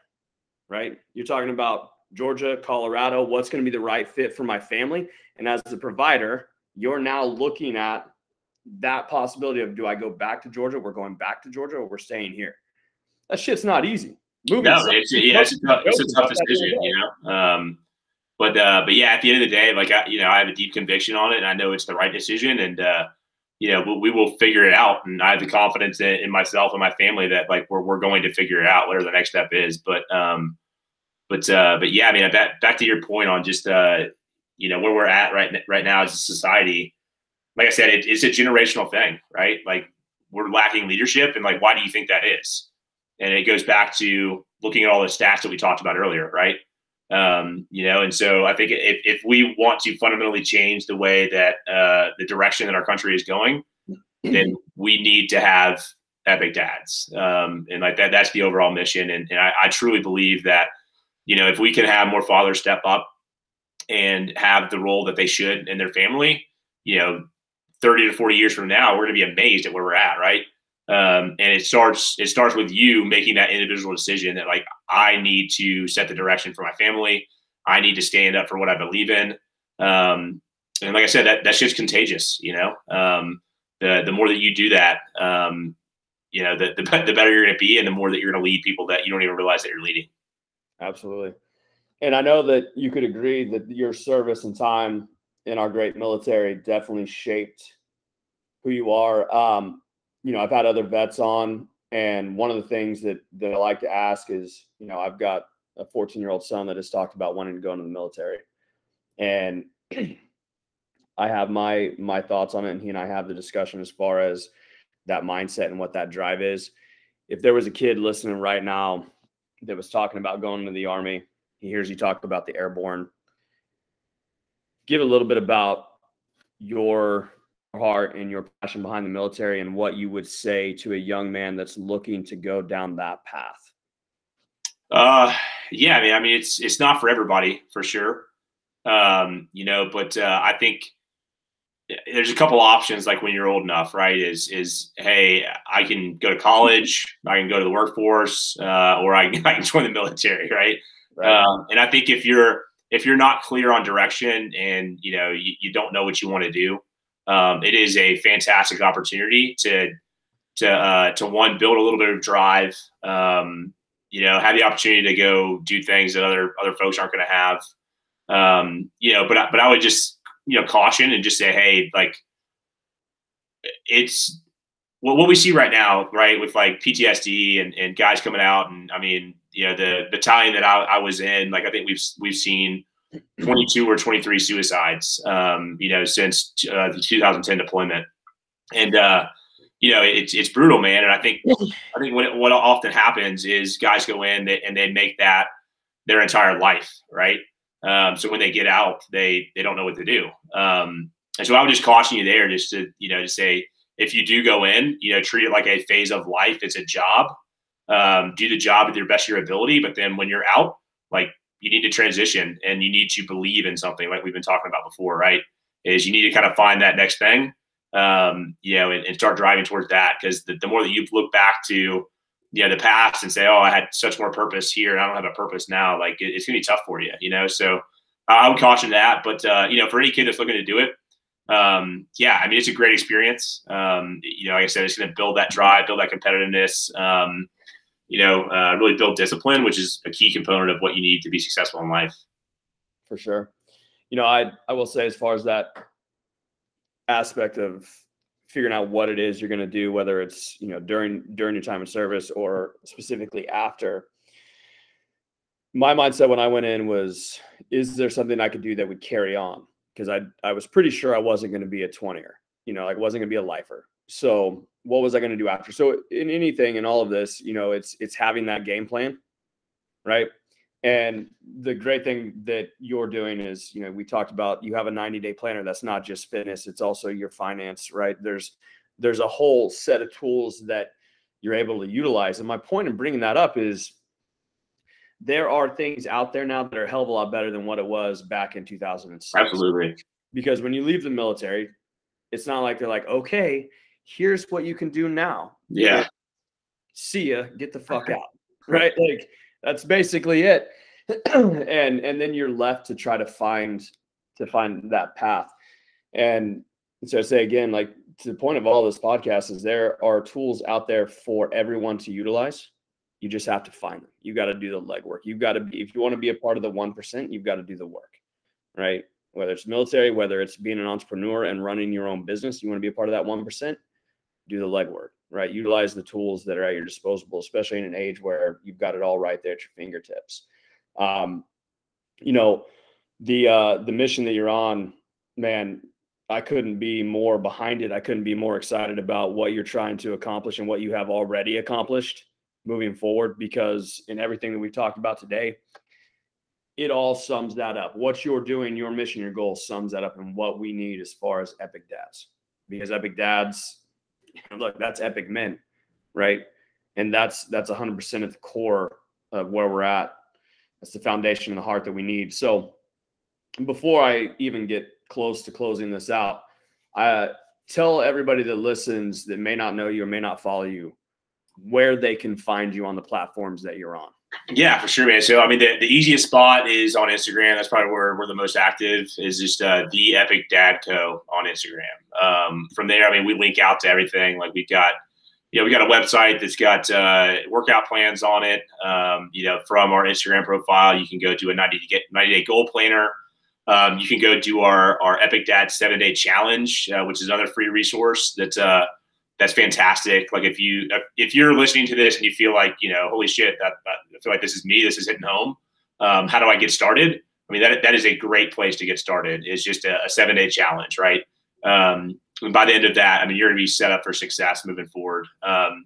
right? You're talking about Georgia, Colorado, what's going to be the right fit for my family. And as the provider, you're now looking at that possibility of do I go back to Georgia? We're going back to Georgia or we're staying here. That shit's not easy. Moving no, it's, yeah, it's a tough, it's a tough decision, you know. Um, but uh, but yeah, at the end of the day, like I, you know, I have a deep conviction on it, and I know it's the right decision, and uh, you know, we, we will figure it out, and I have the confidence in, in, myself and my family that like we're we're going to figure it out, whatever the next step is. But um, but uh, but yeah, I mean, back back to your point on just uh, you know, where we're at right right now as a society. Like I said, it, it's a generational thing, right? Like we're lacking leadership, and like, why do you think that is? and it goes back to looking at all the stats that we talked about earlier, right? Um, you know, and so I think if, if we want to fundamentally change the way that uh, the direction that our country is going, then we need to have epic dads. Um, and like that that's the overall mission. And, and I, I, truly believe that you know if we can have more fathers step up and have the role that they should in their family you know 30 to 40 years from now we're going to be amazed at where we're at right um, and it starts it starts with you making that individual decision that like i need to set the direction for my family. I need to stand up for what i believe in. Um, and like i said that, that shit's contagious you know? Um, the the more that you do that um, you know the, the, the better you're going to be and the more that you're going to lead people that you don't even realize that you're leading. Absolutely. And i know that you could agree that your service and time in our great military definitely shaped who you are. Um, you know, I've had other vets on, and one of the things that that I like to ask is, you know, I've got a 14 year old son that has talked about wanting to go into the military, and I have my my thoughts on it, and he and I have the discussion as far as that mindset and what that drive is. If there was a kid listening right now that was talking about going into the army, he hears you talk about the airborne. Give a little bit about your heart and your passion behind the military and what you would say to a young man that's looking to go down that path? Uh, yeah, I mean, I mean, it's it's not for everybody for sure. Um, you know, but uh, I think there's a couple options. Like when you're old enough, right? Is is hey, I can go to college, I can go to the workforce, uh, or I, I can join the military, right? right. Um, and I think if you're if you're not clear on direction and you know you, you don't know what you want to do, um, it is a fantastic opportunity to to uh, to one build a little bit of drive. Um, you know, have the opportunity to go do things that other other folks aren't going to have. Um, you know, but but I would just you know caution and just say, hey, like it's what what we see right now, right, with like PTSD and, and guys coming out, and I mean, you know, the battalion that I, I was in, like I think we've we've seen 22 or 23 suicides, um, you know, since uh, the 2010 deployment. And, uh, you know, it's, it's brutal, man. And I think, I think what, what often happens is guys go in and they make that their entire life. Right. Um, so when they get out, they, they don't know what to do. Um, and so I would just caution you there just to, you know, to say, if you do go in, you know, treat it like a phase of life. It's a job. Um, do the job at your best of your ability. But then when you're out, like you need to transition and you need to believe in something like we've been talking about before, right? Is you need to kind of find that next thing, um, you know, and, and start driving towards that. Because the, the more that you look back to, you know, the past and say, oh, I had such more purpose here and I don't have a purpose now, like it, it's gonna be tough for you, you know. So I would caution that. But uh, you know, for any kid that's looking to do it, um, yeah, I mean, it's a great experience. Um, you know, like I said, it's gonna build that drive, build that competitiveness. Um, you know, uh, really build discipline, which is a key component of what you need to be successful in life. For sure. You know, I I will say as far as that aspect of figuring out what it is you're going to do, whether it's you know during during your time of service or specifically after. My mindset when I went in was, is there something I could do that would carry on? Because I I was pretty sure I wasn't going to be a 20er, you know, like wasn't going to be a lifer. So what was I going to do after? So in anything in all of this, you know, it's it's having that game plan, right? And the great thing that you're doing is, you know, we talked about you have a 90 day planner. That's not just fitness; it's also your finance, right? There's there's a whole set of tools that you're able to utilize. And my point in bringing that up is there are things out there now that are a hell of a lot better than what it was back in 2006. Absolutely. Because when you leave the military, it's not like they're like, okay, here's what you can do now. Yeah. See ya, get the fuck out. Right? Like that's basically it. and and then you're left to try to find to find that path. And so I say again, like to the point of all this podcast is there are tools out there for everyone to utilize. You just have to find them. You got to do the legwork. You've got to be, if you want to be a part of the 1%, you've got to do the work, right? Whether it's military, whether it's being an entrepreneur and running your own business, you want to be a part of that 1%, do the legwork, right? Utilize the tools that are at your disposal, especially in an age where you've got it all right there at your fingertips. Um, you know, the uh, the mission that you're on, man, I couldn't be more behind it. I couldn't be more excited about what you're trying to accomplish and what you have already accomplished moving forward. Because in everything that we talked about today, it all sums that up. What you're doing, your mission, your goal sums that up, and what we need as far as Epic Dads. Because Epic Dads look, that's epic men. right? And that's that's 100% at the core of where we're at. That's the foundation and the heart that we need. So before I even get close to closing this out, I tell everybody that listens that may not know you or may not follow you where they can find you on the platforms that you're on. Yeah, for sure, man. So, I mean, the, the easiest spot is on Instagram. That's probably where we're the most active. Is just uh, the Epic Dad Co. on Instagram. Um, from there, I mean, we link out to everything. Like we've got, you know, we got a website that's got uh, workout plans on it. Um, you know, from our Instagram profile, you can go do a 90 day, 90 day goal planner. Um, you can go do our our Epic Dad seven day challenge, uh, which is another free resource that uh, that's fantastic. Like if you if you're listening to this and you feel like you know, holy shit, that, that I feel like this is me. This is hitting home. Um, how do I get started? I mean, that that is a great place to get started. It's just a, a seven day challenge, right? Um, and by the end of that, I mean you're going to be set up for success moving forward. Um,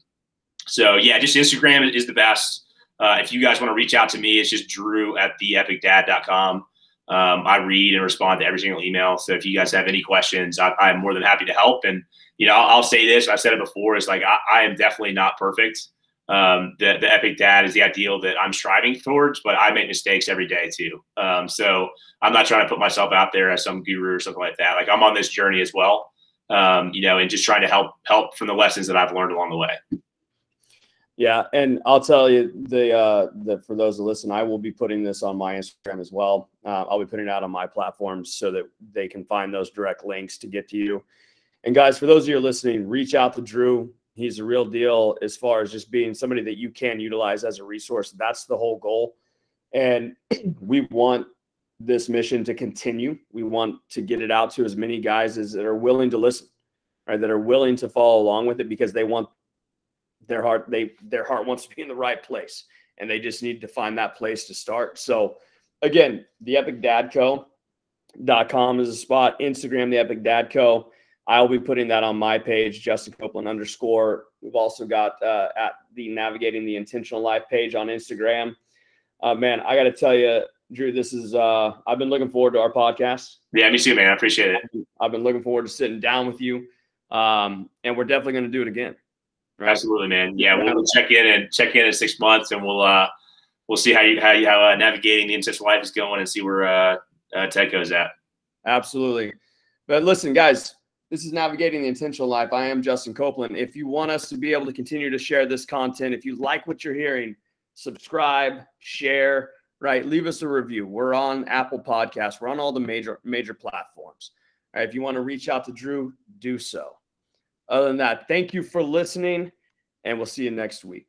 so yeah, just Instagram is the best. Uh, if you guys want to reach out to me, it's just Drew at theepicdad.com. Um, I read and respond to every single email. So if you guys have any questions, I, am more than happy to help. And you know, I'll, I'll say this. I've said it before. Is like I, I, am definitely not perfect. Um, the the epic dad is the ideal that I'm striving towards, but I make mistakes every day too. Um, so I'm not trying to put myself out there as some guru or something like that. Like I'm on this journey as well. Um, you know, and just trying to help help from the lessons that I've learned along the way. Yeah, and I'll tell you the uh, the for those that listen, I will be putting this on my Instagram as well. Uh, I'll be putting it out on my platforms so that they can find those direct links to get to you. And guys, for those of you listening, reach out to Drew. He's a real deal as far as just being somebody that you can utilize as a resource. That's the whole goal. And we want this mission to continue. We want to get it out to as many guys as that are willing to listen, right? That are willing to follow along with it because they want their heart, they their heart wants to be in the right place. And they just need to find that place to start. So again, the Epic Dad Co.com is a spot. Instagram, the Epic Dad Co. I'll be putting that on my page, Justin Copeland underscore. We've also got uh, at the Navigating the Intentional Life page on Instagram. Uh, man, I got to tell you, Drew, this is, uh, I've been looking forward to our podcast. Yeah, me too, man. I appreciate it. I've been looking forward to sitting down with you. Um, and we're definitely going to do it again. Right? Absolutely, man. Yeah, we'll, we'll, check in and check in in six months and we'll, uh, we'll see how you, how you, how uh, navigating the intentional life is going and see where, uh, uh, Techo's at. Absolutely. But listen, guys, this is Navigating the Intentional Life. I am Justin Copeland. If you want us to be able to continue to share this content, if you like what you're hearing, subscribe, share, right? Leave us a review. We're on Apple Podcasts. We're on all the major major platforms. If you want to reach out to Drew, do so. Other than that, thank you for listening, and we'll see you next week.